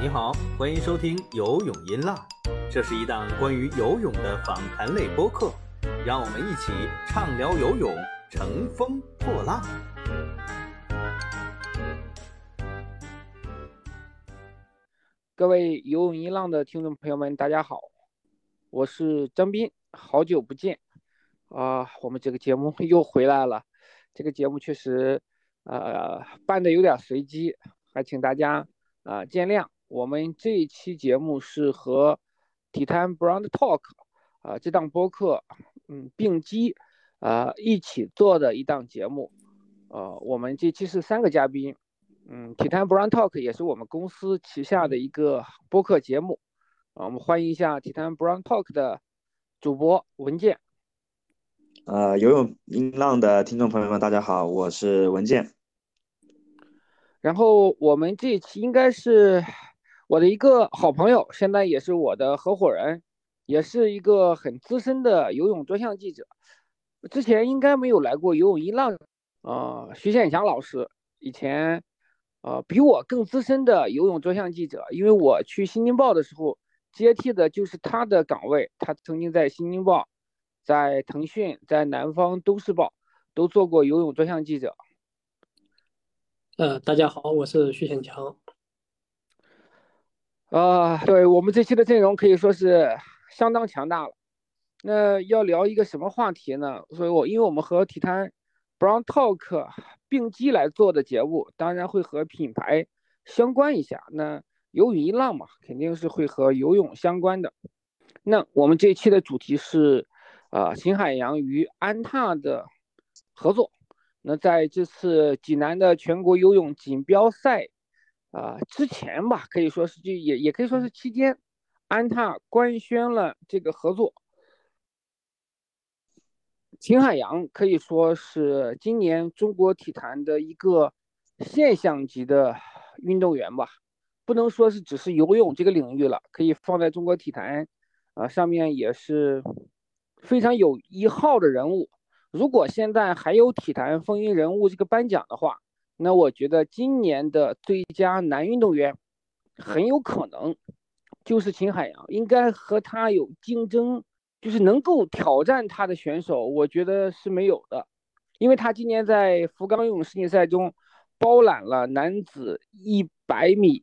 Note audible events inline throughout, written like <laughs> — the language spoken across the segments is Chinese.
你好，欢迎收听游泳音浪，这是一档关于游泳的访谈类播客，让我们一起畅聊游泳，乘风破浪。各位游泳音浪的听众朋友们，大家好，我是张斌，好久不见啊！我们这个节目又回来了，这个节目确实呃办的有点随机，还请大家啊见谅。我们这一期节目是和体坛 Brand Talk 啊这档播客嗯并机啊一起做的一档节目，呃，我们这期是三个嘉宾，嗯，体坛 Brand Talk 也是我们公司旗下的一个播客节目，啊，我们欢迎一下体坛 Brand Talk 的主播文健。呃，游泳音浪的听众朋友们，大家好，我是文健。然后我们这一期应该是。我的一个好朋友，现在也是我的合伙人，也是一个很资深的游泳专项记者。之前应该没有来过游泳音浪呃，徐显强老师以前呃比我更资深的游泳专项记者，因为我去新京报的时候接替的就是他的岗位。他曾经在新京报、在腾讯、在南方都市报都做过游泳专项记者。呃，大家好，我是徐显强。啊，对我们这期的阵容可以说是相当强大了。那要聊一个什么话题呢？所以我因为我们和体坛 Brown Talk 并机来做的节目，当然会和品牌相关一下。那游泳一浪嘛，肯定是会和游泳相关的。那我们这一期的主题是，啊，秦海洋与安踏的合作。那在这次济南的全国游泳锦标赛。啊，之前吧，可以说是就也也可以说是期间，安踏官宣了这个合作。秦海洋可以说是今年中国体坛的一个现象级的运动员吧，不能说是只是游泳这个领域了，可以放在中国体坛啊上面也是非常有一号的人物。如果现在还有体坛风云人物这个颁奖的话。那我觉得今年的最佳男运动员很有可能就是秦海洋，应该和他有竞争，就是能够挑战他的选手，我觉得是没有的，因为他今年在福冈游泳世锦赛中包揽了男子一百米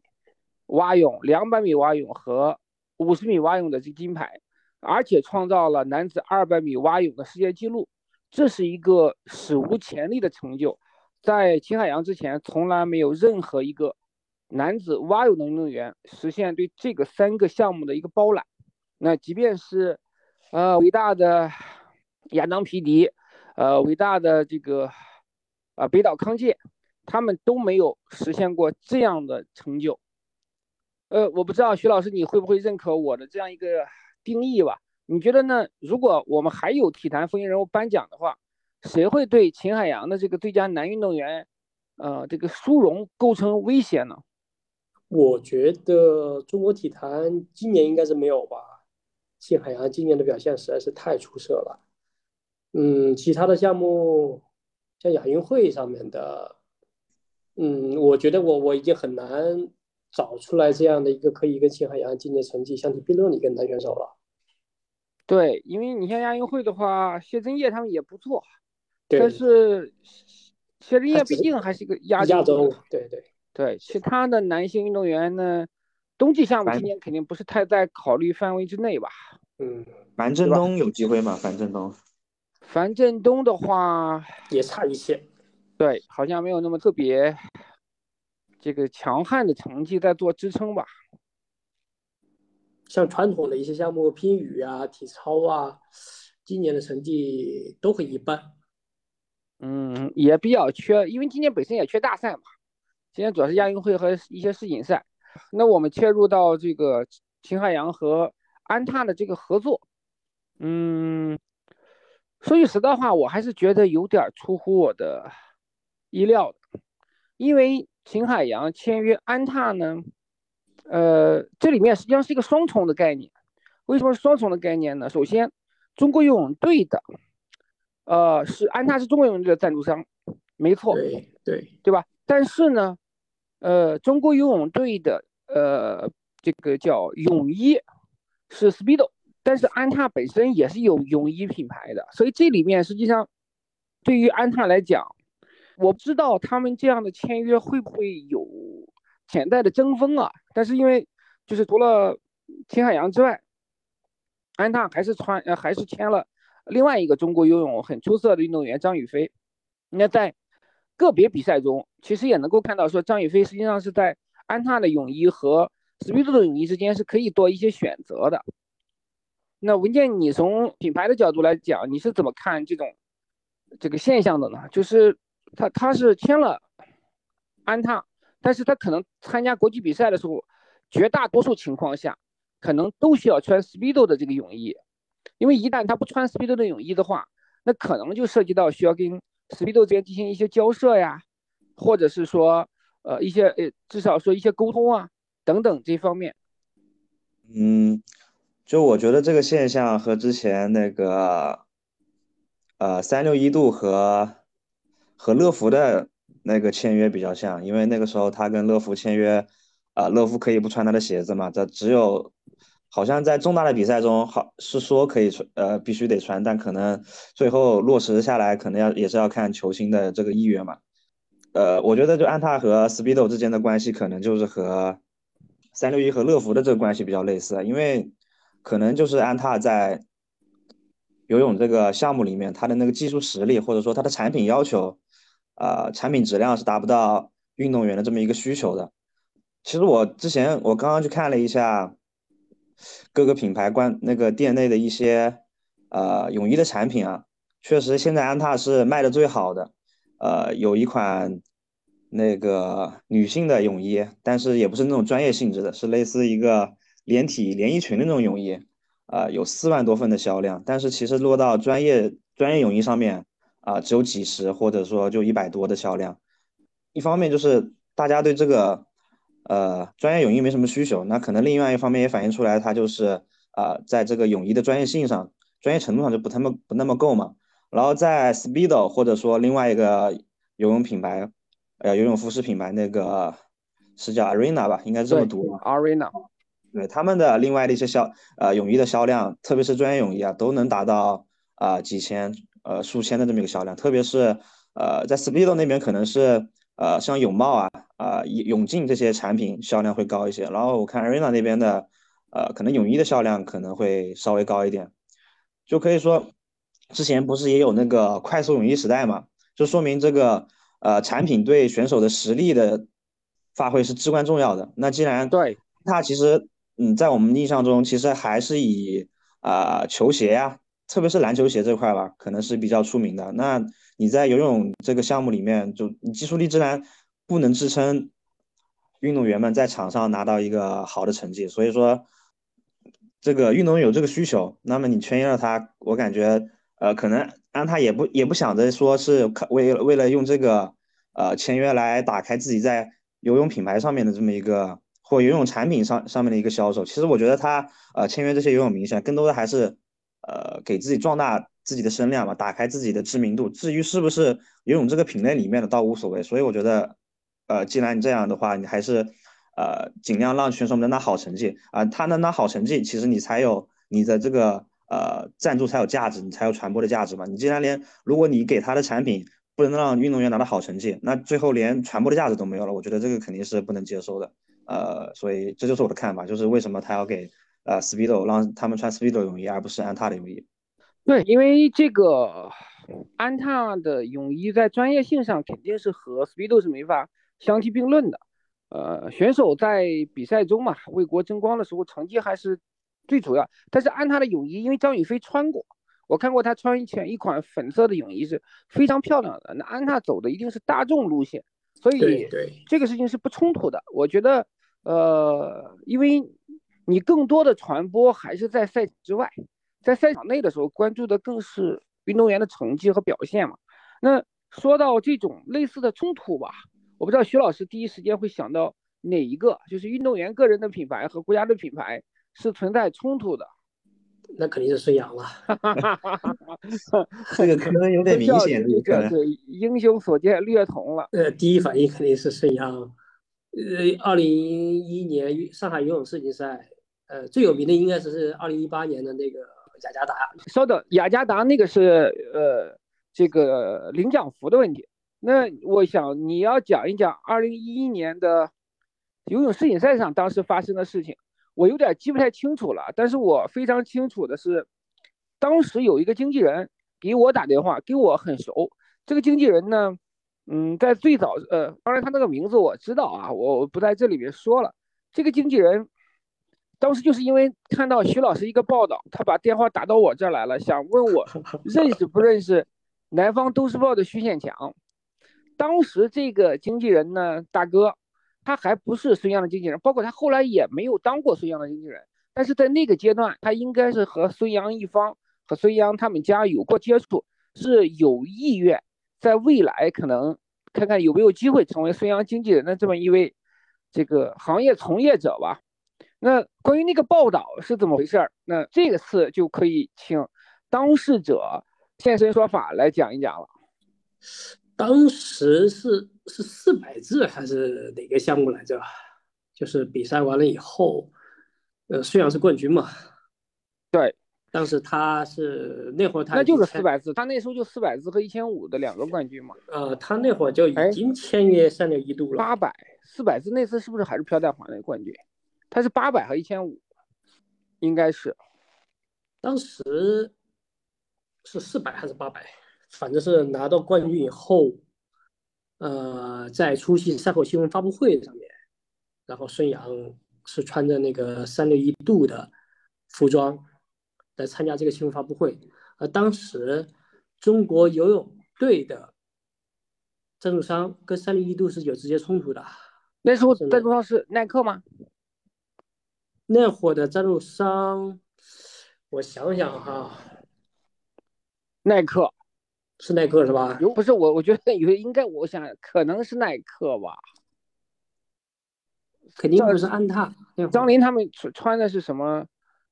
蛙泳、两百米蛙泳和五十米蛙泳的这金牌，而且创造了男子二百米蛙泳的世界纪录，这是一个史无前例的成就。在秦海洋之前，从来没有任何一个男子蛙泳的运动员实现对这个三个项目的一个包揽。那即便是，呃，伟大的亚当皮迪，呃，伟大的这个，啊，北岛康介，他们都没有实现过这样的成就。呃，我不知道徐老师你会不会认可我的这样一个定义吧？你觉得呢？如果我们还有体坛风云人物颁奖的话？谁会对秦海洋的这个最佳男运动员，呃，这个殊荣构成威胁呢？我觉得中国体坛今年应该是没有吧。秦海洋今年的表现实在是太出色了。嗯，其他的项目像亚运会上面的，嗯，我觉得我我已经很难找出来这样的一个可以跟秦海洋今年成绩相提并论的一个男选手了。对，因为你像亚运会的话，谢震业他们也不错。但是，谢震业毕竟还是一个亚洲，对对对，其他的男性运动员呢，冬季项目今年肯定不是太在考虑范围之内吧？嗯，樊振东有机会吗？樊振东，樊振东的话也差一些，对，好像没有那么特别这个强悍的成绩在做支撑吧。像传统的一些项目，拼羽啊、体操啊，今年的成绩都很一般。嗯，也比较缺，因为今年本身也缺大赛嘛。今年主要是亚运会和一些世锦赛。那我们切入到这个秦海洋和安踏的这个合作，嗯，说句实在话，我还是觉得有点出乎我的意料的。因为秦海洋签约安踏呢，呃，这里面实际上是一个双重的概念。为什么是双重的概念呢？首先，中国游泳队的。呃，是安踏是中国游泳队的赞助商，没错，对对对吧？但是呢，呃，中国游泳队的呃这个叫泳衣是 Speedo，但是安踏本身也是有泳衣品牌的，所以这里面实际上对于安踏来讲，我不知道他们这样的签约会不会有潜在的争锋啊？但是因为就是除了秦海洋之外，安踏还是穿呃还是签了另外一个中国游泳很出色的运动员张雨霏。那在个别比赛中，其实也能够看到说张雨霏实际上是在安踏的泳衣和 Speedo 的泳衣之间是可以多一些选择的。那文健，你从品牌的角度来讲，你是怎么看这种这个现象的呢？就是他他是签了安踏，但是他可能参加国际比赛的时候，绝大多数情况下可能都需要穿 Speedo 的这个泳衣，因为一旦他不穿 Speedo 的泳衣的话，那可能就涉及到需要跟 Speedo 之间进行一些交涉呀，或者是说呃一些呃至少说一些沟通啊等等这方面。嗯。就我觉得这个现象和之前那个，呃，三六一度和和乐福的那个签约比较像，因为那个时候他跟乐福签约，啊，乐福可以不穿他的鞋子嘛，这只有好像在重大的比赛中，好是说可以穿，呃，必须得穿，但可能最后落实下来，可能要也是要看球星的这个意愿嘛。呃，我觉得就安踏和 Speedo 之间的关系，可能就是和三六一和乐福的这个关系比较类似，因为。可能就是安踏在游泳这个项目里面，它的那个技术实力，或者说它的产品要求，啊，产品质量是达不到运动员的这么一个需求的。其实我之前我刚刚去看了一下各个品牌关那个店内的一些呃泳衣的产品啊，确实现在安踏是卖的最好的。呃，有一款那个女性的泳衣，但是也不是那种专业性质的，是类似一个。连体连衣裙的那种泳衣，啊，有四万多份的销量，但是其实落到专业专业泳衣上面，啊，只有几十或者说就一百多的销量。一方面就是大家对这个，呃，专业泳衣没什么需求，那可能另外一方面也反映出来，它就是啊，在这个泳衣的专业性上、专业程度上就不那么不那么够嘛。然后在 Speedo 或者说另外一个游泳品牌，呃，游泳服饰品牌那个是叫 Arena 吧，应该这么读 Arena。对他们的另外的一些销呃泳衣的销量，特别是专业泳衣啊，都能达到啊几千呃数千的这么一个销量。特别是呃在 Speedo 那边可能是呃像泳帽啊啊泳镜这些产品销量会高一些。然后我看 Arena 那边的呃可能泳衣的销量可能会稍微高一点。就可以说之前不是也有那个快速泳衣时代嘛？就说明这个呃产品对选手的实力的发挥是至关重要的。那既然对它其实。嗯，在我们印象中，其实还是以啊球鞋呀，特别是篮球鞋这块吧，可能是比较出名的。那你在游泳这个项目里面，就你技术力自然不能支撑运动员们在场上拿到一个好的成绩。所以说，这个运动员有这个需求，那么你签约了他，我感觉呃，可能安踏也不也不想着说是为了为了用这个呃签约来打开自己在游泳品牌上面的这么一个。或游泳产品上上面的一个销售，其实我觉得他呃签约这些游泳明星，更多的还是呃给自己壮大自己的声量嘛，打开自己的知名度。至于是不是游泳这个品类里面的，倒无所谓。所以我觉得，呃，既然你这样的话，你还是呃尽量让选手们能拿好成绩啊，他能拿好成绩，其实你才有你的这个呃赞助才有价值，你才有传播的价值嘛。你既然连如果你给他的产品不能让运动员拿到好成绩，那最后连传播的价值都没有了，我觉得这个肯定是不能接受的。呃，所以这就是我的看法，就是为什么他要给呃 Speedo 让他们穿 Speedo 泳衣，而不是安踏的泳衣？对，因为这个安踏的泳衣在专业性上肯定是和 Speedo 是没法相提并论的。呃，选手在比赛中嘛，为国争光的时候，成绩还是最主要。但是安踏的泳衣，因为张雨霏穿过，我看过她穿一前一款粉色的泳衣是非常漂亮的。那安踏走的一定是大众路线，所以这个事情是不冲突的。我觉得。呃，因为你更多的传播还是在赛之外，在赛场内的时候关注的更是运动员的成绩和表现嘛。那说到这种类似的冲突吧，我不知道徐老师第一时间会想到哪一个，就是运动员个人的品牌和国家的品牌是存在冲突的。<laughs> 那肯定是孙杨了。<laughs> 这个可能有点明显，这个对英雄所见略同了。呃，第一反应肯定是孙杨。呃，二零一一年上海游泳世锦赛，呃，最有名的应该是是二零一八年的那个雅加达。稍等，雅加达那个是呃这个领奖服的问题。那我想你要讲一讲二零一一年的游泳世锦赛上当时发生的事情。我有点记不太清楚了，但是我非常清楚的是，当时有一个经纪人给我打电话，跟我很熟。这个经纪人呢，嗯，在最早，呃，当然他那个名字我知道啊，我不在这里面说了。这个经纪人当时就是因为看到徐老师一个报道，他把电话打到我这儿来了，想问我 <laughs> 认识不认识南方都市报的徐显强。当时这个经纪人呢，大哥。他还不是孙杨的经纪人，包括他后来也没有当过孙杨的经纪人。但是在那个阶段，他应该是和孙杨一方和孙杨他们家有过接触，是有意愿在未来可能看看有没有机会成为孙杨经纪人的这么一位这个行业从业者吧。那关于那个报道是怎么回事儿？那这个次就可以请当事者现身说法来讲一讲了。当时是是四百字还是哪个项目来着？就是比赛完了以后，呃，虽然是冠军嘛？对，当时他是那会儿他那就是四百字，他那时候就四百字和一千五的两个冠军嘛。呃，他那会儿就已经签约三六一度了。八百四百字那次是不是还是飘带环的冠军？他是八百和一千五，应该是。当时是四百还是八百？反正是拿到冠军以后，呃，在出席赛后新闻发布会上面，然后孙杨是穿着那个三六一度的服装来参加这个新闻发布会。而当时中国游泳队的赞助商跟三六一度是有直接冲突的。那时候赞助商是耐克吗？那会的赞助商，我想想哈，耐克。是耐克是吧？有不是我，我觉得有应该，我想可能是耐克吧。肯定不是安踏。张琳他们穿穿的是什么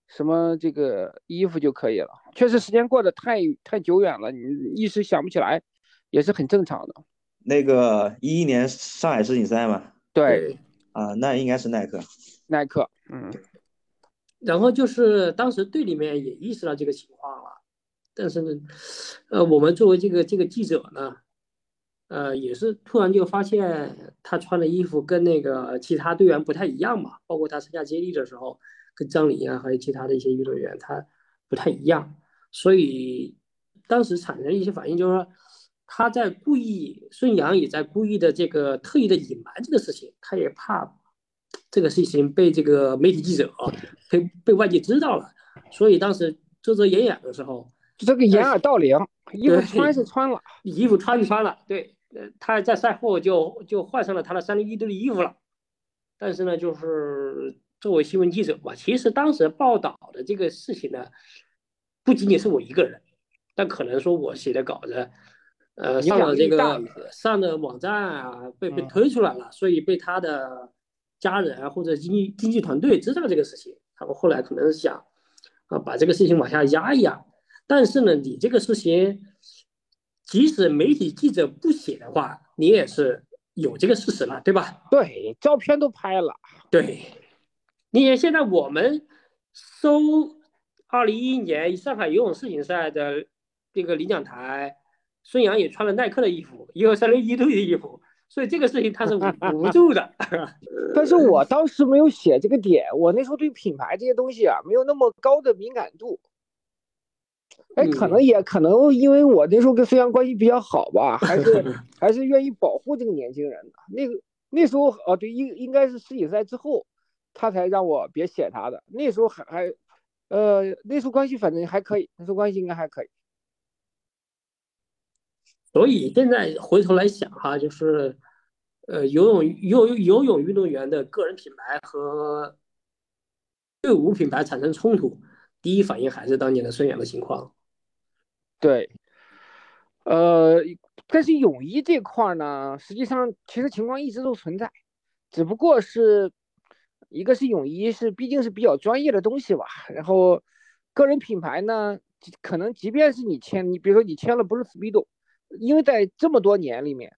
什么这个衣服就可以了。确实时间过得太太久远了，你一时想不起来，也是很正常的。那个一一年上海世锦赛嘛。对。啊，那应该是耐克。耐克，嗯。然后就是当时队里面也意识到这个情况了。但是呢，呃，我们作为这个这个记者呢，呃，也是突然就发现他穿的衣服跟那个其他队员不太一样嘛，包括他参加接力的时候，跟张琳啊，还有其他的一些运动员，他不太一样，所以当时产生一些反应，就是说他在故意，孙杨也在故意的这个特意的隐瞒这个事情，他也怕这个事情被这个媒体记者啊被被外界知道了，所以当时遮遮掩掩的时候。这个掩耳盗铃，衣服穿是穿了，衣服穿是穿了，对，呃，他在赛后就就换上了他的三零一队的衣服了。但是呢，就是作为新闻记者吧，其实当时报道的这个事情呢，不仅仅是我一个人，但可能说我写的稿子，呃，上了这个上的网站啊，被被推出来了，所以被他的家人啊或者经纪经济团队知道这个事情，他们后来可能是想啊把这个事情往下压一压。但是呢，你这个事情，即使媒体记者不写的话，你也是有这个事实了，对吧？对，照片都拍了。对，你看现在我们搜二零一一年上海游泳世锦赛的这个领奖台，孙杨也穿了耐克的衣服，一二三零一队的衣服，所以这个事情他是捂不住的。<laughs> 但是我当时没有写这个点，我那时候对品牌这些东西啊，没有那么高的敏感度。哎，可能也可能，因为我那时候跟孙杨关系比较好吧，还是 <laughs> 还是愿意保护这个年轻人的。那个那时候哦，对，应应该是世锦赛之后，他才让我别写他的。那时候还还，呃，那时候关系反正还可以，那时候关系应该还可以。所以现在回头来想哈，就是，呃，游泳游游泳运动员的个人品牌和队伍品牌产生冲突，第一反应还是当年的孙杨的情况。对，呃，但是泳衣这块呢，实际上其实情况一直都存在，只不过是一个是泳衣是毕竟是比较专业的东西吧，然后个人品牌呢，可能即便是你签，你比如说你签了不是 Speedo，因为在这么多年里面，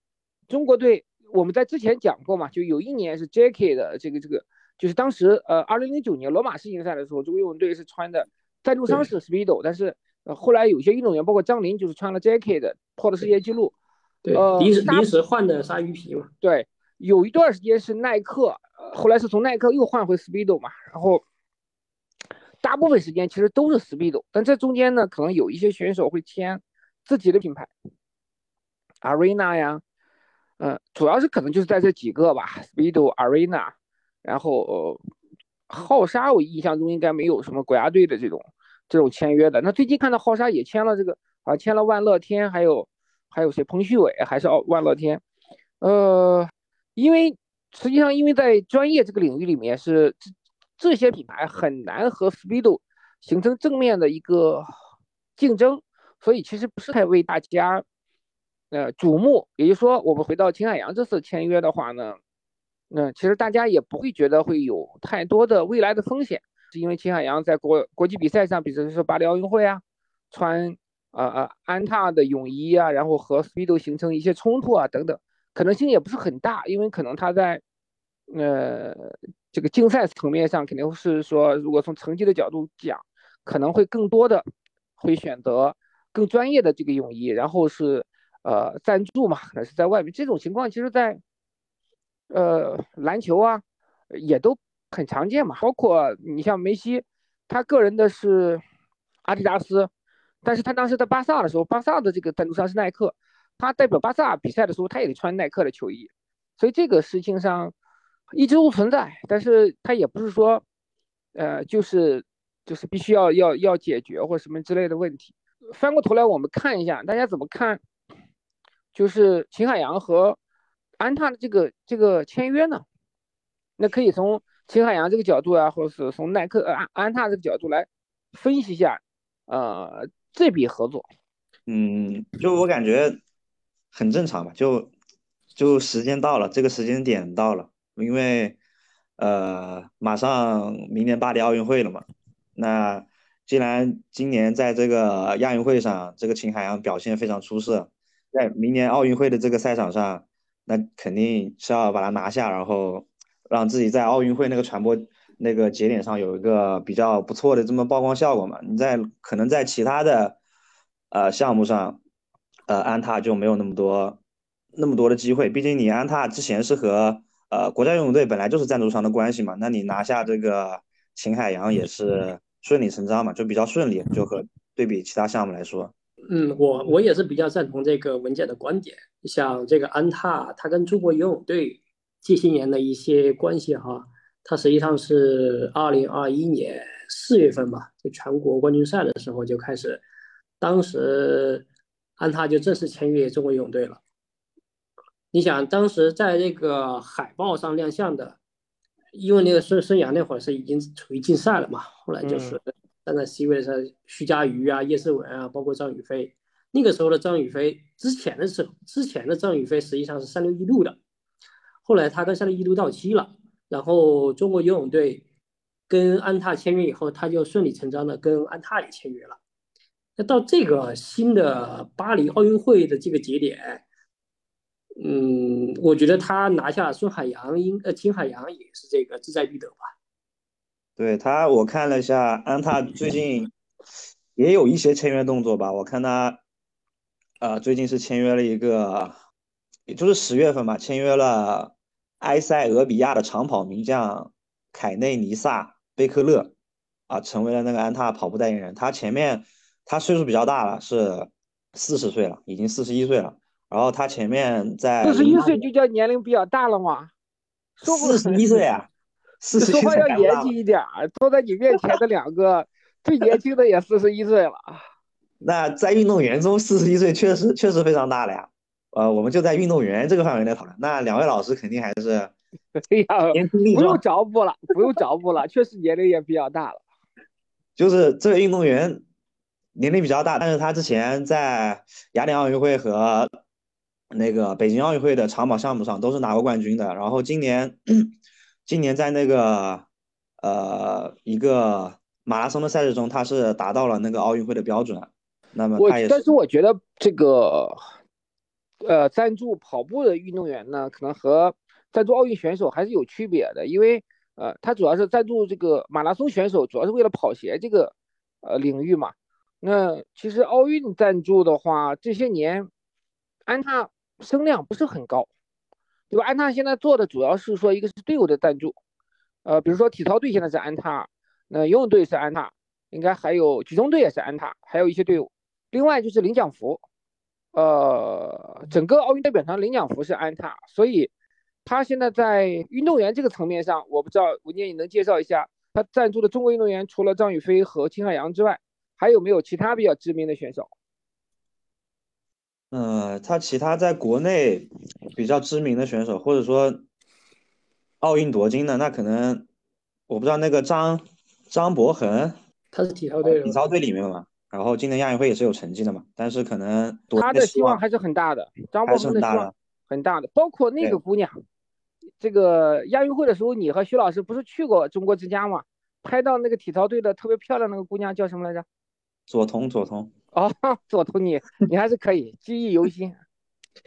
中国队我们在之前讲过嘛，就有一年是 J.K. 的这个这个，就是当时呃二零零九年罗马世锦赛的时候，中国游泳队是穿的赞助商是 Speedo，但是呃后来有些运动员包括张琳就是穿了 J.K. 的破了世界纪录，对，呃临时临时换的鲨鱼皮嘛，对，有一段时间是耐克，呃后来是从耐克又换回 Speedo 嘛，然后大部分时间其实都是 Speedo，但这中间呢，可能有一些选手会签自己的品牌，Arena 呀，嗯、主要是可能就是在这几个吧，Speedo、Arena，然后、呃、浩沙，我印象中应该没有什么国家队的这种这种签约的。那最近看到浩沙也签了这个，好像签了万乐天，还有还有谁，彭旭伟还是哦万乐天，呃，因为实际上因为在专业这个领域里面是这这些品牌很难和 Speedo 形成正面的一个竞争，所以其实不是太为大家呃瞩目。也就是说，我们回到秦海洋这次签约的话呢，那、其实大家也不会觉得会有太多的未来的风险，是因为秦海洋在国国际比赛上，比如说巴黎奥运会啊，穿呃呃安踏的泳衣啊，然后和 Speedo 形成一些冲突啊等等，可能性也不是很大，因为可能他在呃这个竞赛层面上肯定是说，如果从成绩的角度讲，可能会更多的会选择更专业的这个泳衣，然后是呃赞助嘛，可能是在外面这种情况，其实在呃篮球啊也都很常见嘛，包括你像梅西，他个人的是阿迪达斯，但是他当时在巴萨的时候，巴萨的这个赞助商是耐克，他代表巴萨比赛的时候，他也得穿耐克的球衣，所以这个事情上一直都存在，但是他也不是说，呃，就是就是必须要要要解决或什么之类的问题。翻过头来，我们看一下大家怎么看，就是秦海洋和安踏的这个这个签约呢？那可以从秦海洋这个角度啊，或者是从耐克、呃安安踏这个角度来分析一下，呃，这笔合作。嗯，就我感觉很正常吧，就就时间到了，这个时间点到了，因为呃，马上明年巴黎奥运会了嘛，那既然今年在这个亚运会上，这个秦海洋表现非常出色，在明年奥运会的这个赛场上，那肯定是要把它拿下，然后让自己在奥运会那个传播那个节点上有一个比较不错的这么曝光效果嘛。你在可能在其他的呃项目上，呃安踏就没有那么多那么多的机会，毕竟你安踏之前是和呃国家游泳队本来就是赞助商的关系嘛，那你拿下这个秦海洋也是顺理成章嘛，就比较顺利，就和对比其他项目来说。嗯，我我也是比较赞同这个文件的观点。像这个安踏，它跟中国游泳队这些年的一些关系哈，它实际上是二零二一年四月份吧，就全国冠军赛的时候就开始，当时安踏就正式签约中国游泳队了。你想，当时在这个海报上亮相的，因为那个孙孙杨那会儿是已经处于禁赛了嘛，后来就是站在 C 位上，徐嘉余啊、叶诗文啊，包括张雨霏。那个时候的张雨霏，之前的时候，之前的张雨霏实际上是三六一度的，后来她跟三六一度到期了，然后中国游泳队跟安踏签约以后，他就顺理成章的跟安踏也签约了。那到这个新的巴黎奥运会的这个节点，嗯，我觉得他拿下孙海洋，应呃秦海洋也是这个志在必得吧。对他，我看了一下，安踏最近也有一些签约动作吧。我看他，呃，最近是签约了一个，也就是十月份吧，签约了埃塞俄比亚的长跑名将凯内尼萨贝克勒，啊，成为了那个安踏跑步代言人。他前面他岁数比较大了，是四十岁了，已经四十一岁了。然后他前面在四十一岁就叫年龄比较大了吗？说不四十一岁啊，<laughs> 四十说话要严谨一点儿，坐在你面前的两个 <laughs> 最年轻的也四十一岁了。<laughs> 那在运动员中，四十一岁确实确实非常大了呀。呃，我们就在运动员这个范围内讨论。那两位老师肯定还是 <laughs> 哎呀，年轻力不用壮，找补了，不用找补了，确实年龄也比较大了。就是这位运动员年龄比较大，但是他之前在雅典奥运会和那个北京奥运会的长跑项目上都是拿过冠军的。然后今年今年在那个呃一个马拉松的赛事中，他是达到了那个奥运会的标准。那么他也但是我觉得这个呃赞助跑步的运动员呢，可能和赞助奥运选手还是有区别的，因为呃他主要是赞助这个马拉松选手，主要是为了跑鞋这个呃领域嘛。那其实奥运赞助的话，这些年安踏声量不是很高，对吧？安踏现在做的主要是说一个是队伍的赞助，呃，比如说体操队现在是安踏，那游泳队是安踏，应该还有举重队也是安踏，还有一些队伍。另外就是领奖服，呃，整个奥运代表团领奖服是安踏，所以他现在在运动员这个层面上，我不知道文杰你能介绍一下他赞助的中国运动员，除了张雨霏和金海洋之外，还有没有其他比较知名的选手？呃，他其他在国内比较知名的选手，或者说奥运夺金的，那可能我不知道那个张张博恒，他是体操队的体操队里面嘛，然后今年亚运会也是有成绩的嘛，但是可能夺他的希望还是很大的，张博恒的希望。很大的，包括那个姑娘，这个亚运会的时候，你和徐老师不是去过中国之家吗？拍到那个体操队的特别漂亮那个姑娘叫什么来着？左彤左彤，哦，左图你你还是可以记忆犹新。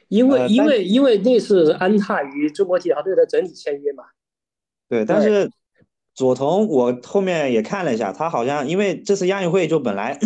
因为呃因为因为那是安踏与中国体操队的整体签约嘛。对，但是左彤我后面也看了一下，他好像因为这次亚运会就本来，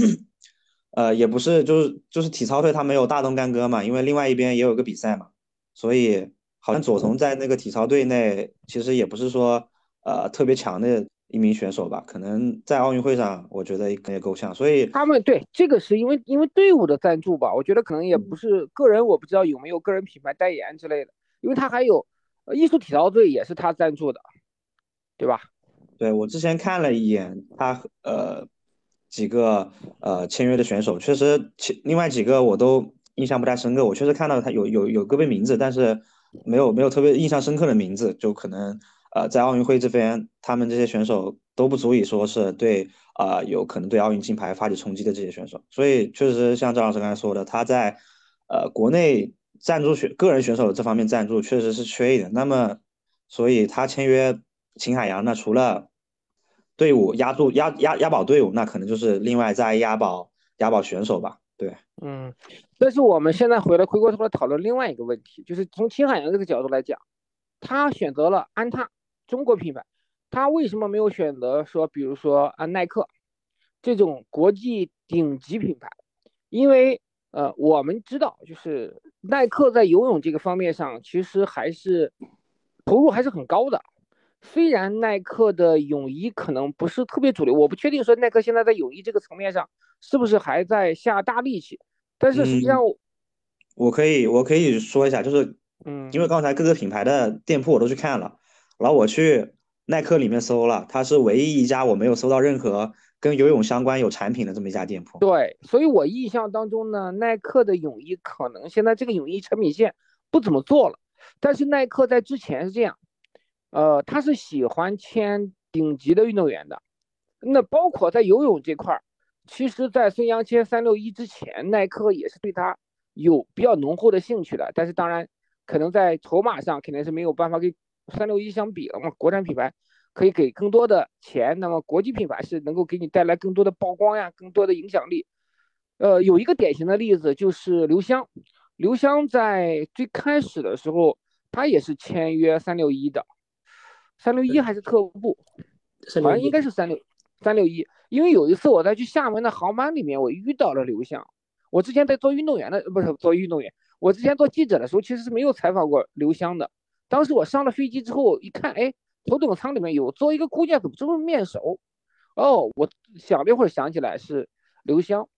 呃，也不是就是就是体操队他没有大动干戈嘛，因为另外一边也有个比赛嘛，所以好像左彤在那个体操队内其实也不是说呃特别强的一名选手吧，可能在奥运会上我觉得也够呛，所以他们对这个是因为因为队伍的赞助吧，我觉得可能也不是个人，我不知道有没有个人品牌代言之类的，因为他还有呃艺术体操队也是他赞助的，对吧？对，我之前看了一眼他呃几个呃签约的选手，确实其另外几个我都印象不太深刻。我确实看到他有有有个别名字，但是没有没有特别印象深刻的名字，就可能呃在奥运会这边，他们这些选手都不足以说是对啊、有可能对奥运金牌发起冲击的这些选手。所以确实像张老师刚才说的，他在呃国内赞助选个人选手的这方面赞助确实是缺一点。那么所以他签约秦海洋，那除了队伍压住压压压保队伍，那可能就是另外再押宝押宝选手吧。对，嗯，但是我们现在回来回过头来讨论另外一个问题，就是从秦海洋这个角度来讲，他选择了安踏中国品牌，他为什么没有选择说，比如说啊耐克这种国际顶级品牌？因为呃，我们知道，就是耐克在游泳这个方面上，其实还是投入还是很高的。虽然耐克的泳衣可能不是特别主流，我不确定说耐克现在在泳衣这个层面上是不是还在下大力气，但是实际上，我可以我可以说一下，就是嗯，因为刚才各个品牌的店铺我都去看了，然后我去耐克里面搜了，它是唯一一家我没有搜到任何跟游泳相关有产品的这么一家店铺。对，所以我印象当中呢，耐克的泳衣可能现在这个泳衣产品线不怎么做了，但是耐克在之前是这样，呃，他是喜欢签顶级的运动员的，那包括在游泳这块儿，其实，在孙杨签三六一之前，耐克也是对他有比较浓厚的兴趣的，但是当然，可能在筹码上肯定是没有办法给三六一相比了嘛，国产品牌。可以给更多的钱，那么国际品牌是能够给你带来更多的曝光呀，更多的影响力。呃，有一个典型的例子就是刘湘，刘湘在最开始的时候，他也是签约三六一的，三六一还是特步，好像应该是三六三六一。因为有一次我在去厦门的航班里面，我遇到了刘湘。我之前在做运动员的，不是做运动员，我之前做记者的时候，其实是没有采访过刘湘的。当时我上了飞机之后，一看，哎。头等舱里面有坐一个姑娘，怎么这么面熟？哦，我想了一会儿，想起来是刘湘。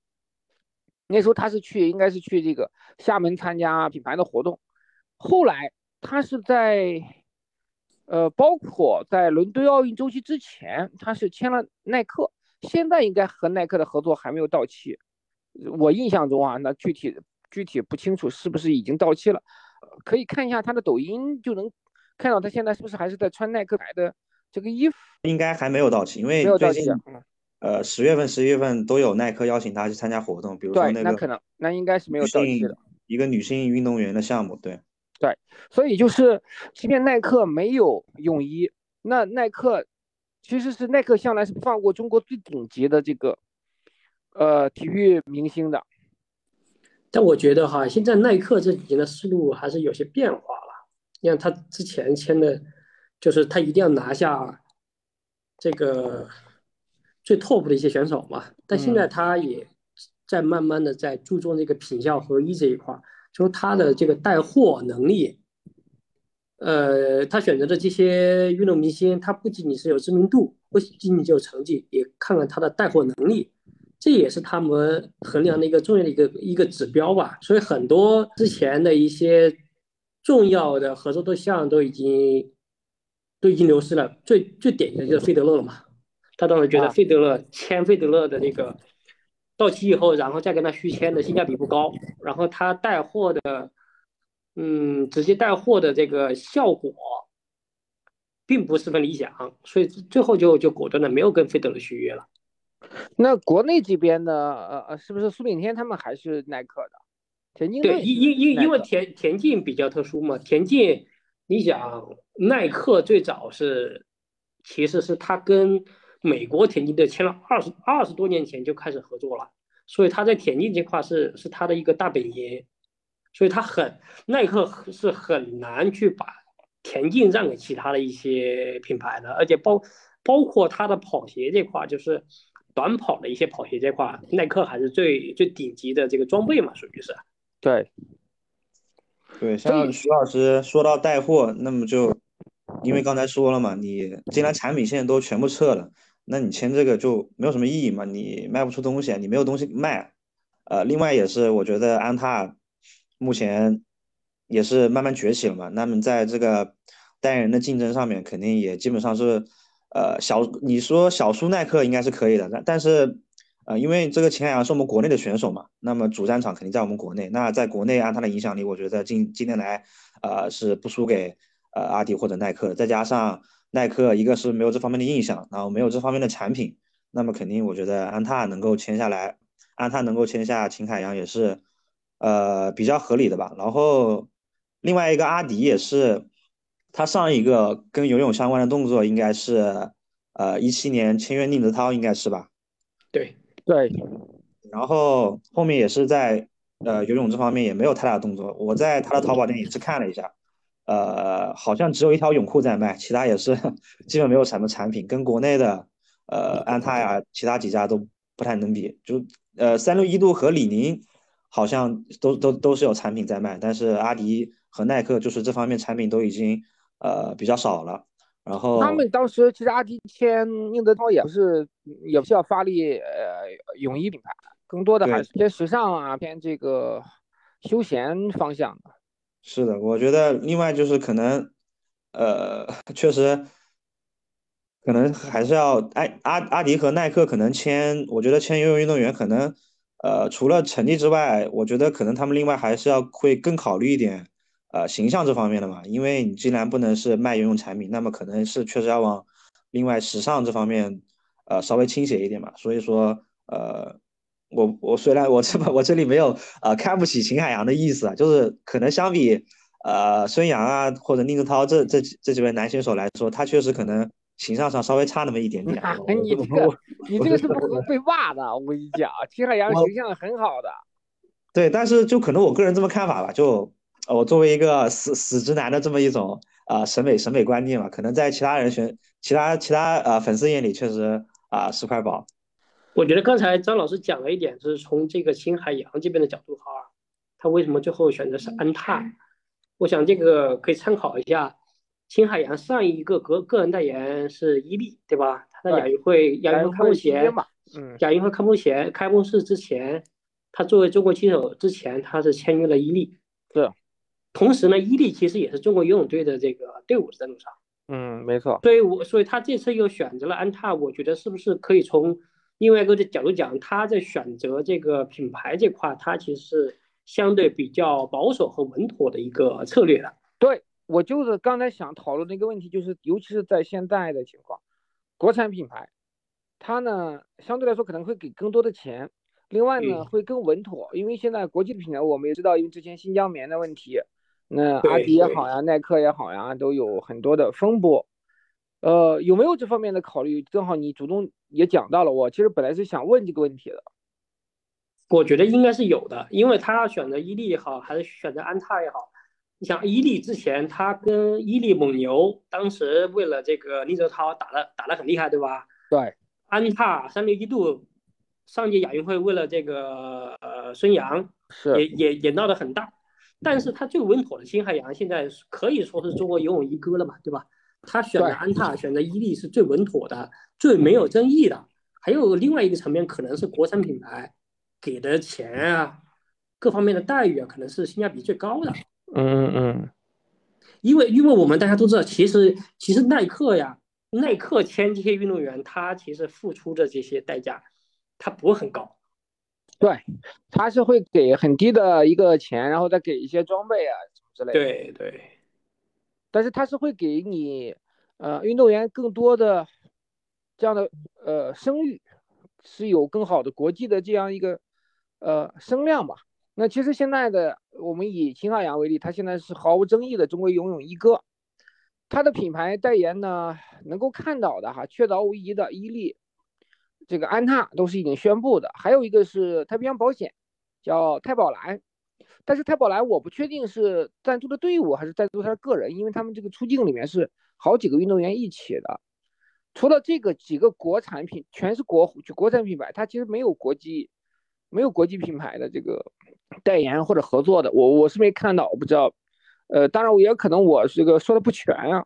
那时候他是去，应该是去这个厦门参加品牌的活动。后来他是在，呃，包括在伦敦奥运周期之前，他是签了耐克。现在应该和耐克的合作还没有到期。我印象中啊，那具体具体不清楚是不是已经到期了。可以看一下他的抖音就能。看到他现在是不是还是在穿耐克牌的这个衣服？应该还没有到期，因为最近呃十月份、十一月份都有耐克邀请他去参加活动，比如说那个那可能那应该是没有到期的一个女性运动员的项目，对对，所以就是即便耐克没有泳衣，那耐克其实是耐克向来是不放过中国最顶级的这个呃体育明星的。但我觉得哈，现在耐克这几年的思路还是有些变化了。你看他之前签的，就是他一定要拿下这个最 top 的一些选手嘛。但现在他也在慢慢的在注重这个品效合一这一块，就是他的这个带货能力。呃，他选择的这些运动明星，他不仅仅是有知名度，不仅仅就有成绩，也看看他的带货能力。这也是他们衡量的一个重要的一个一个指标吧，所以很多之前的一些重要的合作对象都已经都已经流失了。最最典型的就是费德勒了嘛，他当时觉得费德勒签费德勒的那个到期以后，然后再跟他续签的性价比不高，然后他带货的，嗯，直接带货的这个效果并不十分理想，所以最后就就果断的没有跟费德勒续约了。那国内这边呢？呃呃，是不是苏炳添他们还是耐克的？田径对，因因因因为田田径比较特殊嘛。田径，你想耐克最早是，其实是他跟美国田径队签了二十二十多年前就开始合作了，所以他在田径这块是是他的一个大本营，所以他很耐克是很难去把田径让给其他的一些品牌的，而且包包括他的跑鞋这块就是。短跑的一些跑鞋这块，耐克还是最最顶级的这个装备嘛，属于是。对，对，像徐老师说到带货，那么就因为刚才说了嘛，你既然产品线都全部撤了，那你签这个就没有什么意义嘛，你卖不出东西，你没有东西卖。呃，另外也是，我觉得安踏目前也是慢慢崛起了嘛，那么在这个代言人的竞争上面，肯定也基本上是。呃，小你说小苏耐克应该是可以的，但但是，呃，因为这个秦海洋是我们国内的选手嘛，那么主战场肯定在我们国内。那在国内按他的影响力，我觉得近近年来，呃，是不输给呃阿迪或者耐克。再加上耐克一个是没有这方面的印象，然后没有这方面的产品，那么肯定我觉得安踏能够签下来，安踏能够签下秦海洋也是，呃，比较合理的吧。然后另外一个阿迪也是。他上一个跟游泳相关的动作应该是，呃，一七年签约宁泽涛，应该是吧？对对。然后后面也是在呃游泳这方面也没有太大的动作。我在他的淘宝店也是看了一下，呃，好像只有一条泳裤在卖，其他也是基本没有什么产品，跟国内的呃安踏呀其他几家都不太能比。就呃三六一度和李宁好像都都都是有产品在卖，但是阿迪和耐克就是这方面产品都已经。呃，比较少了。然后他们当时其实阿迪签宁泽涛也不是，也不是要发力呃泳衣品牌，更多的还是偏时尚啊，偏这个休闲方向的。是的，我觉得另外就是可能，呃，<laughs> 确实，可能还是要哎阿阿迪和耐克可能签，我觉得签游泳运动员可能，呃，除了成绩之外，我觉得可能他们另外还是要会更考虑一点。呃，形象这方面的嘛，因为你既然不能是卖游泳产品，那么可能是确实要往另外时尚这方面，呃，稍微倾斜一点嘛。所以说，呃，我我虽然我这 <laughs> 我这里没有呃看不起秦海洋的意思啊，就是可能相比呃孙杨啊或者宁泽涛这这这几位男选手来说，他确实可能形象上稍微差那么一点点。你这个你这个是不会被骂的，我跟你讲，秦海洋形象很好的。对，但是就可能我个人这么看法吧，就。我作为一个死死直男的这么一种啊审美审美观念嘛，可能在其他人选其他其他呃粉丝眼里确实啊是块宝。我觉得刚才张老师讲了一点，就是从这个秦海洋这边的角度哈，他为什么最后选择是安踏？我想这个可以参考一下，秦海洋上一个个个人代言是伊利，对吧？他的亚运会亚运会开幕前，嗯，亚运会开幕前开幕式之前，他作为中国棋手之前，他是签约了伊利，是。同时呢，伊利其实也是中国游泳队的这个队伍在路上。嗯，没错。所以，我所以他这次又选择了安踏，我觉得是不是可以从另外一个的角度讲，他在选择这个品牌这块，他其实是相对比较保守和稳妥的一个策略的。对我就是刚才想讨论的一个问题，就是尤其是在现在的情况，国产品牌，它呢相对来说可能会给更多的钱，另外呢会更稳妥，因为现在国际的品牌我们也知道，因为之前新疆棉的问题。那阿迪也好呀，耐克也好呀，都有很多的风波。呃，有没有这方面的考虑？正好你主动也讲到了，我其实本来是想问这个问题的。我觉得应该是有的，因为他选择伊利也好，还是选择安踏也好，你想伊利之前他跟伊利蒙牛当时为了这个宁泽涛打的打的很厉害，对吧？对。安踏三六一度上届亚运会为了这个呃孙杨是也也也闹得很大，但是他最稳妥的金海洋现在可以说是中国游泳一哥了嘛，对吧？他选择安踏，选择伊利是最稳妥的，最没有争议的。还有另外一个层面，可能是国产品牌给的钱啊，各方面的待遇啊，可能是性价比最高的。嗯嗯。因为因为我们大家都知道，其实其实耐克呀，耐克签这些运动员，他其实付出的这些代价，他不会很高。对，他是会给很低的一个钱，然后再给一些装备啊什么之类的。对对。但是他是会给你，呃，运动员更多的这样的呃声誉，是有更好的国际的这样一个呃声量吧。那其实现在的我们以秦海洋为例，他现在是毫无争议的中国游泳一哥，他的品牌代言呢能够看到的哈，确凿无疑的伊利，这个安踏都是已经宣布的，还有一个是太平洋保险，叫太保蓝。但是太保蓝我不确定是赞助的队伍还是赞助他个人，因为他们这个出镜里面是好几个运动员一起的。除了这个几个国产品，全是国就国产品牌，它其实没有国际没有国际品牌的这个代言或者合作的。我我是没看到，我不知道。呃，当然我也可能我这个说的不全啊。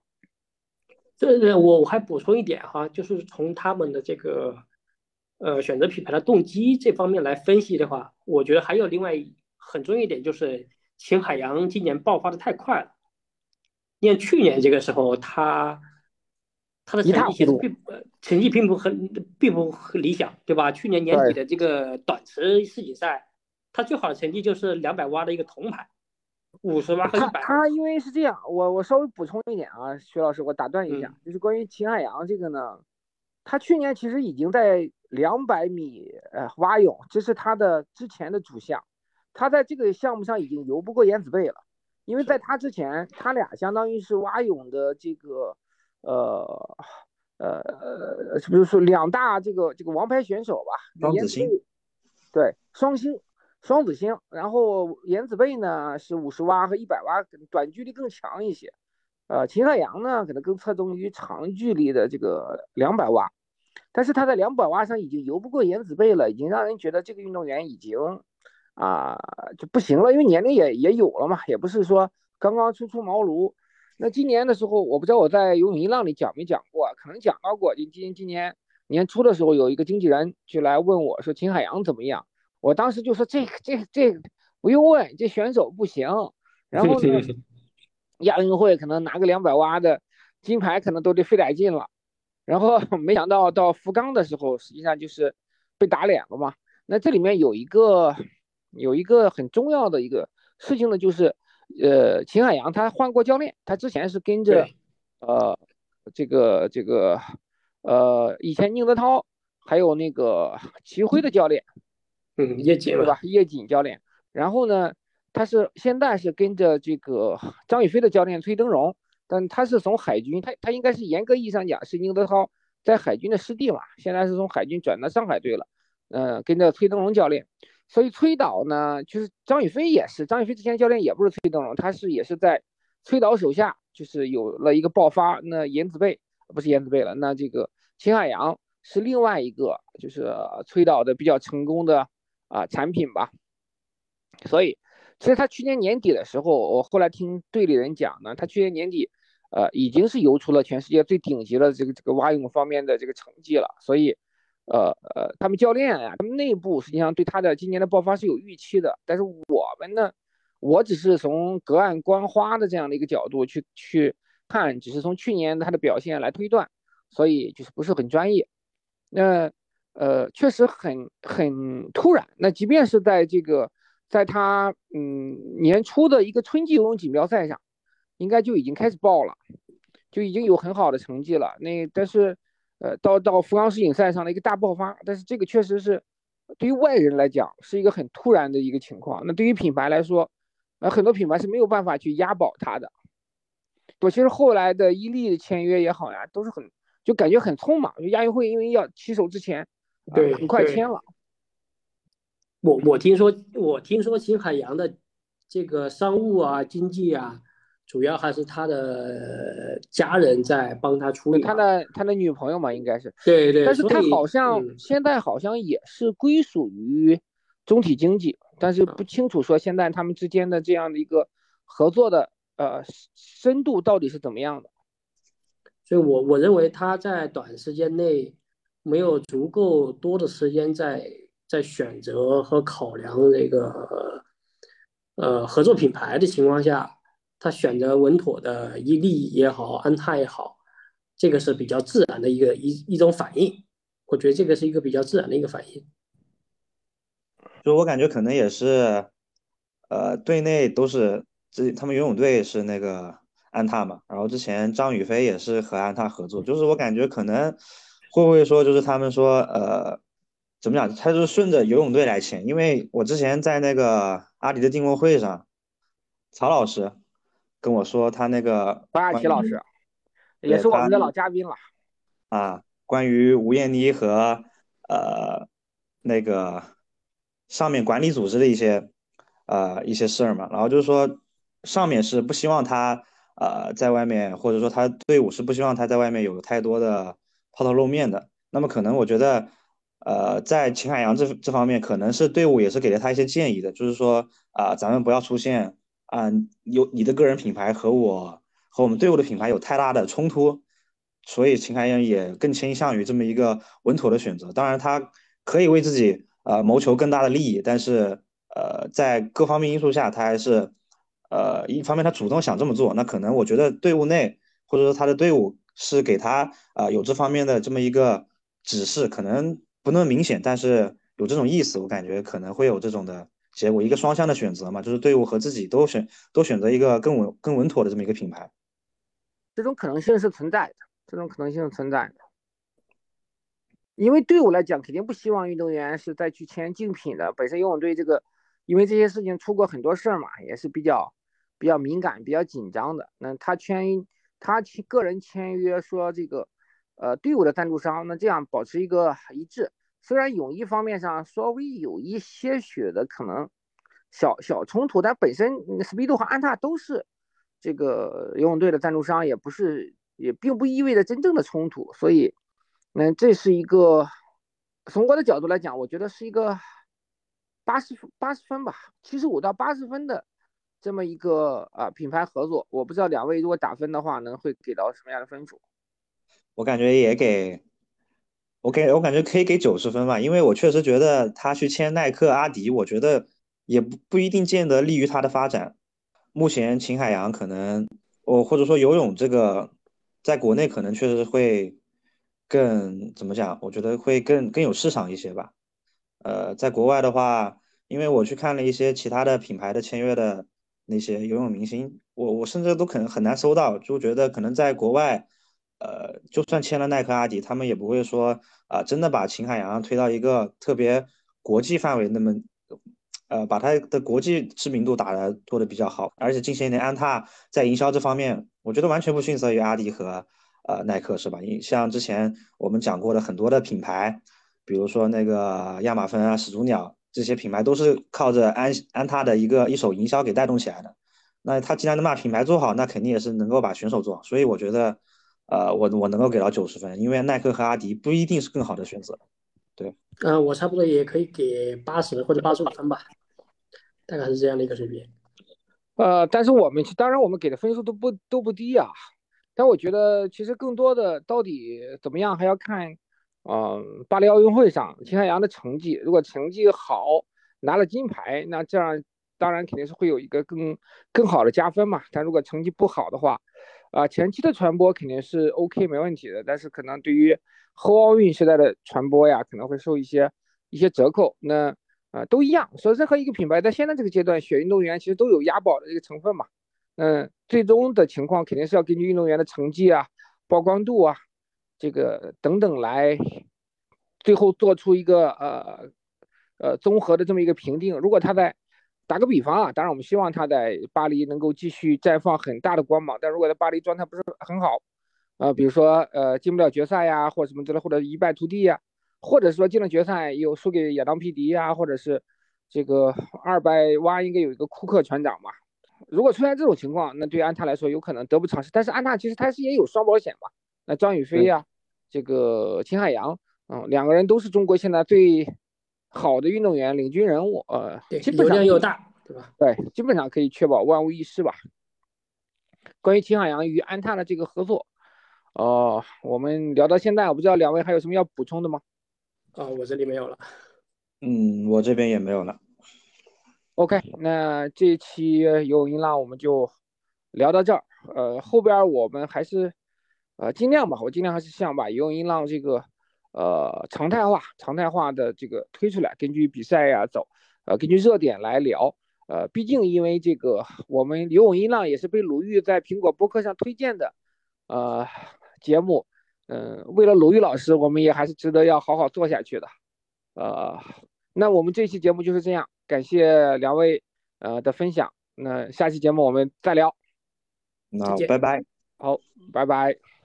这我我还补充一点哈，就是从他们的这个呃选择品牌的动机这方面来分析的话，我觉得还有另外。很重要一点就是秦海洋今年爆发的太快了，因为去年这个时候他他的成绩其实并成绩并不很并不很理想，对吧？去年年底的这个短池世锦赛，他最好的成绩就是两百蛙的一个铜牌，五十蛙和一百。他因为是这样，我我稍微补充一点啊，徐老师，我打断一下，就是关于秦海洋这个呢，他去年其实已经在两百米呃蛙泳，这是他的之前的主项。他在这个项目上已经游不过颜子贝了，因为在他之前，他俩相当于是蛙泳的这个，呃，呃，是不是说两大这个这个王牌选手吧？双子星，对，双星，双子星。然后颜子贝呢是五十蛙和一百蛙短距离更强一些，呃，秦海洋呢可能更侧重于长距离的这个两百蛙，但是他在两百蛙上已经游不过颜子贝了，已经让人觉得这个运动员已经。啊，就不行了，因为年龄也也有了嘛，也不是说刚刚初出茅庐。那今年的时候，我不知道我在游泳一浪里讲没讲过，可能讲到过。今今今年年初的时候，有一个经纪人就来问我说秦海洋怎么样？我当时就说这这这不用问，这选手不行。然后呢，<laughs> 亚运会可能拿个两百蛙的金牌，可能都得费点劲了。然后 <laughs> 没想到到福冈的时候，实际上就是被打脸了嘛。那这里面有一个。有一个很重要的一个事情呢，就是，呃，秦海洋他换过教练，他之前是跟着，呃，这个这个，呃，以前宁泽涛还有那个齐辉的教练，嗯，叶锦对吧？叶锦教练。然后呢，他是现在是跟着这个张雨霏的教练崔登荣，但他是从海军，他他应该是严格意义上讲是宁泽涛在海军的师弟嘛，现在是从海军转到上海队了，嗯，跟着崔登荣教练。所以崔导呢，就是张雨霏也是，张雨霏之前教练也不是崔登荣，他是也是在崔导手下，就是有了一个爆发。那颜子贝不是颜子贝了，那这个秦海洋是另外一个，就是崔导的比较成功的啊产品吧。所以其实他去年年底的时候，我后来听队里人讲呢，他去年年底呃已经是游出了全世界最顶级的这个这个蛙泳方面的这个成绩了，所以。呃呃，他们教练呀，他们内部实际上对他的今年的爆发是有预期的，但是我们呢，我只是从隔岸观花的这样的一个角度去去看，只是从去年他的表现来推断，所以就是不是很专业。那呃，确实很很突然。那即便是在这个在他嗯年初的一个春季游泳锦标赛上，应该就已经开始爆了，就已经有很好的成绩了。那但是。呃，到到福冈世锦赛上的一个大爆发，但是这个确实是对于外人来讲是一个很突然的一个情况。那对于品牌来说，呃，很多品牌是没有办法去押宝它的，我其实后来的伊利的签约也好呀，都是很就感觉很匆忙，就亚运会因为要起手之前，对，很快签了。我我听说我听说秦海洋的这个商务啊经济啊，主要还是他的家人在帮他处理。他的他的女朋友嘛，应该是。对对。但是他好像现在好像也是归属于中体经济，但是不清楚说现在他们之间的这样的一个合作的呃深度到底是怎么样的。所以我我认为他在短时间内没有足够多的时间在。在选择和考量这个呃合作品牌的情况下，他选择稳妥的伊利也好，安踏也好，这个是比较自然的一个一一种反应。我觉得这个是一个比较自然的一个反应。就我感觉可能也是，呃，队内都是这他们游泳队是那个安踏嘛，然后之前张雨霏也是和安踏合作，就是我感觉可能会不会说就是他们说呃。怎么讲？他就是顺着游泳队来签，因为我之前在那个阿迪的订货会上，曹老师跟我说，他那个巴亚奇老师也是我们的老嘉宾了啊。关于吴艳妮和呃那个上面管理组织的一些呃一些事儿嘛，然后就是说上面是不希望他呃在外面，或者说他队伍是不希望他在外面有太多的抛头露面的。那么可能我觉得。呃，在秦海洋这这方面，可能是队伍也是给了他一些建议的，就是说啊，咱们不要出现啊，有你的个人品牌和我和我们队伍的品牌有太大的冲突，所以秦海洋也更倾向于这么一个稳妥的选择。当然，他可以为自己呃谋求更大的利益，但是呃，在各方面因素下，他还是呃一方面他主动想这么做，那可能我觉得队伍内或者说他的队伍是给他啊有这方面的这么一个指示，可能。不那么明显，但是有这种意思，我感觉可能会有这种的结果，一个双向的选择嘛，就是队伍和自己都选都选择一个更稳更稳妥的这么一个品牌，这种可能性是存在的，这种可能性是存在的，因为队伍来讲，肯定不希望运动员是再去签竞品的，本身游泳队这个，因为这些事情出过很多事儿嘛，也是比较比较敏感、比较紧张的。那他签他签个人签约说这个。呃，队伍的赞助商，那这样保持一个一致。虽然泳衣方面上稍微有一些许的可能小小冲突，但本身 Speedo 和安踏都是这个游泳队的赞助商，也不是也并不意味着真正的冲突。所以，那这是一个从我的角度来讲，我觉得是一个八十八十分吧，七十五到八十分的这么一个啊品牌合作。我不知道两位如果打分的话，能会给到什么样的分数？我感觉也给，我给我感觉可以给九十分吧，因为我确实觉得他去签耐克、阿迪，我觉得也不不一定见得利于他的发展。目前秦海洋可能，我或者说游泳这个，在国内可能确实会更怎么讲？我觉得会更更有市场一些吧。呃，在国外的话，因为我去看了一些其他的品牌的签约的那些游泳明星，我我甚至都可能很难搜到，就觉得可能在国外。呃，就算签了耐克、阿迪，他们也不会说啊，真的把秦海洋推到一个特别国际范围那么，呃，把他的国际知名度打的做的比较好。而且近些年安踏在营销这方面，我觉得完全不逊色于阿迪和呃耐克，是吧？因像之前我们讲过的很多的品牌，比如说那个亚马逊啊、始祖鸟这些品牌，都是靠着安安踏的一个一手营销给带动起来的。那他既然能把品牌做好，那肯定也是能够把选手做好。所以我觉得。呃，我我能够给到九十分，因为耐克和阿迪不一定是更好的选择。对，嗯，我差不多也可以给八十或者八十五分吧，大概是这样的一个水平。呃，但是我们当然我们给的分数都不都不低啊，但我觉得其实更多的到底怎么样还要看，嗯，巴黎奥运会上秦海洋的成绩，如果成绩好拿了金牌，那这样当然肯定是会有一个更更好的加分嘛。但如果成绩不好的话，啊，前期的传播肯定是 OK 没问题的，但是可能对于后奥运时代的传播呀，可能会受一些一些折扣。那啊，都一样，说任何一个品牌在现在这个阶段选运动员，其实都有押宝的这个成分嘛。嗯，最终的情况肯定是要根据运动员的成绩啊、曝光度啊，这个等等来，最后做出一个呃呃综合的这么一个评定。如果他在打个比方啊，当然我们希望他在巴黎能够继续绽放很大的光芒，但如果在巴黎状态不是很好，呃，比如说呃进不了决赛呀，或者什么之类，或者一败涂地呀，或者说进了决赛又输给亚当皮迪呀，或者是这个二百蛙应该有一个库克船长嘛。如果出现这种情况，那对安踏来说有可能得不偿失。但是安踏其实它是也有双保险嘛，那张雨霏呀，这个秦海洋，嗯，两个人都是中国现在最好的运动员、领军人物，呃，基本上又大，对吧？对，基本上可以确保万无一失吧。关于秦海洋与安踏的这个合作，哦，我们聊到现在，我不知道两位还有什么要补充的吗？啊，我这里没有了。嗯，我这边也没有了。OK，那这一期游泳音浪我们就聊到这儿。呃，后边我们还是呃尽量吧，我尽量还是想把游泳音浪这个呃常态化、常态化的这个推出来，根据比赛呀走，呃，根据热点来聊。呃，毕竟因为这个我们游泳音浪也是被鲁豫在苹果播客上推荐的呃节目，嗯，为了鲁豫老师，我们也还是值得要好好做下去的。呃，那我们这期节目就是这样。感谢两位呃的分享，那下期节目我们再聊，那拜拜，好，拜拜。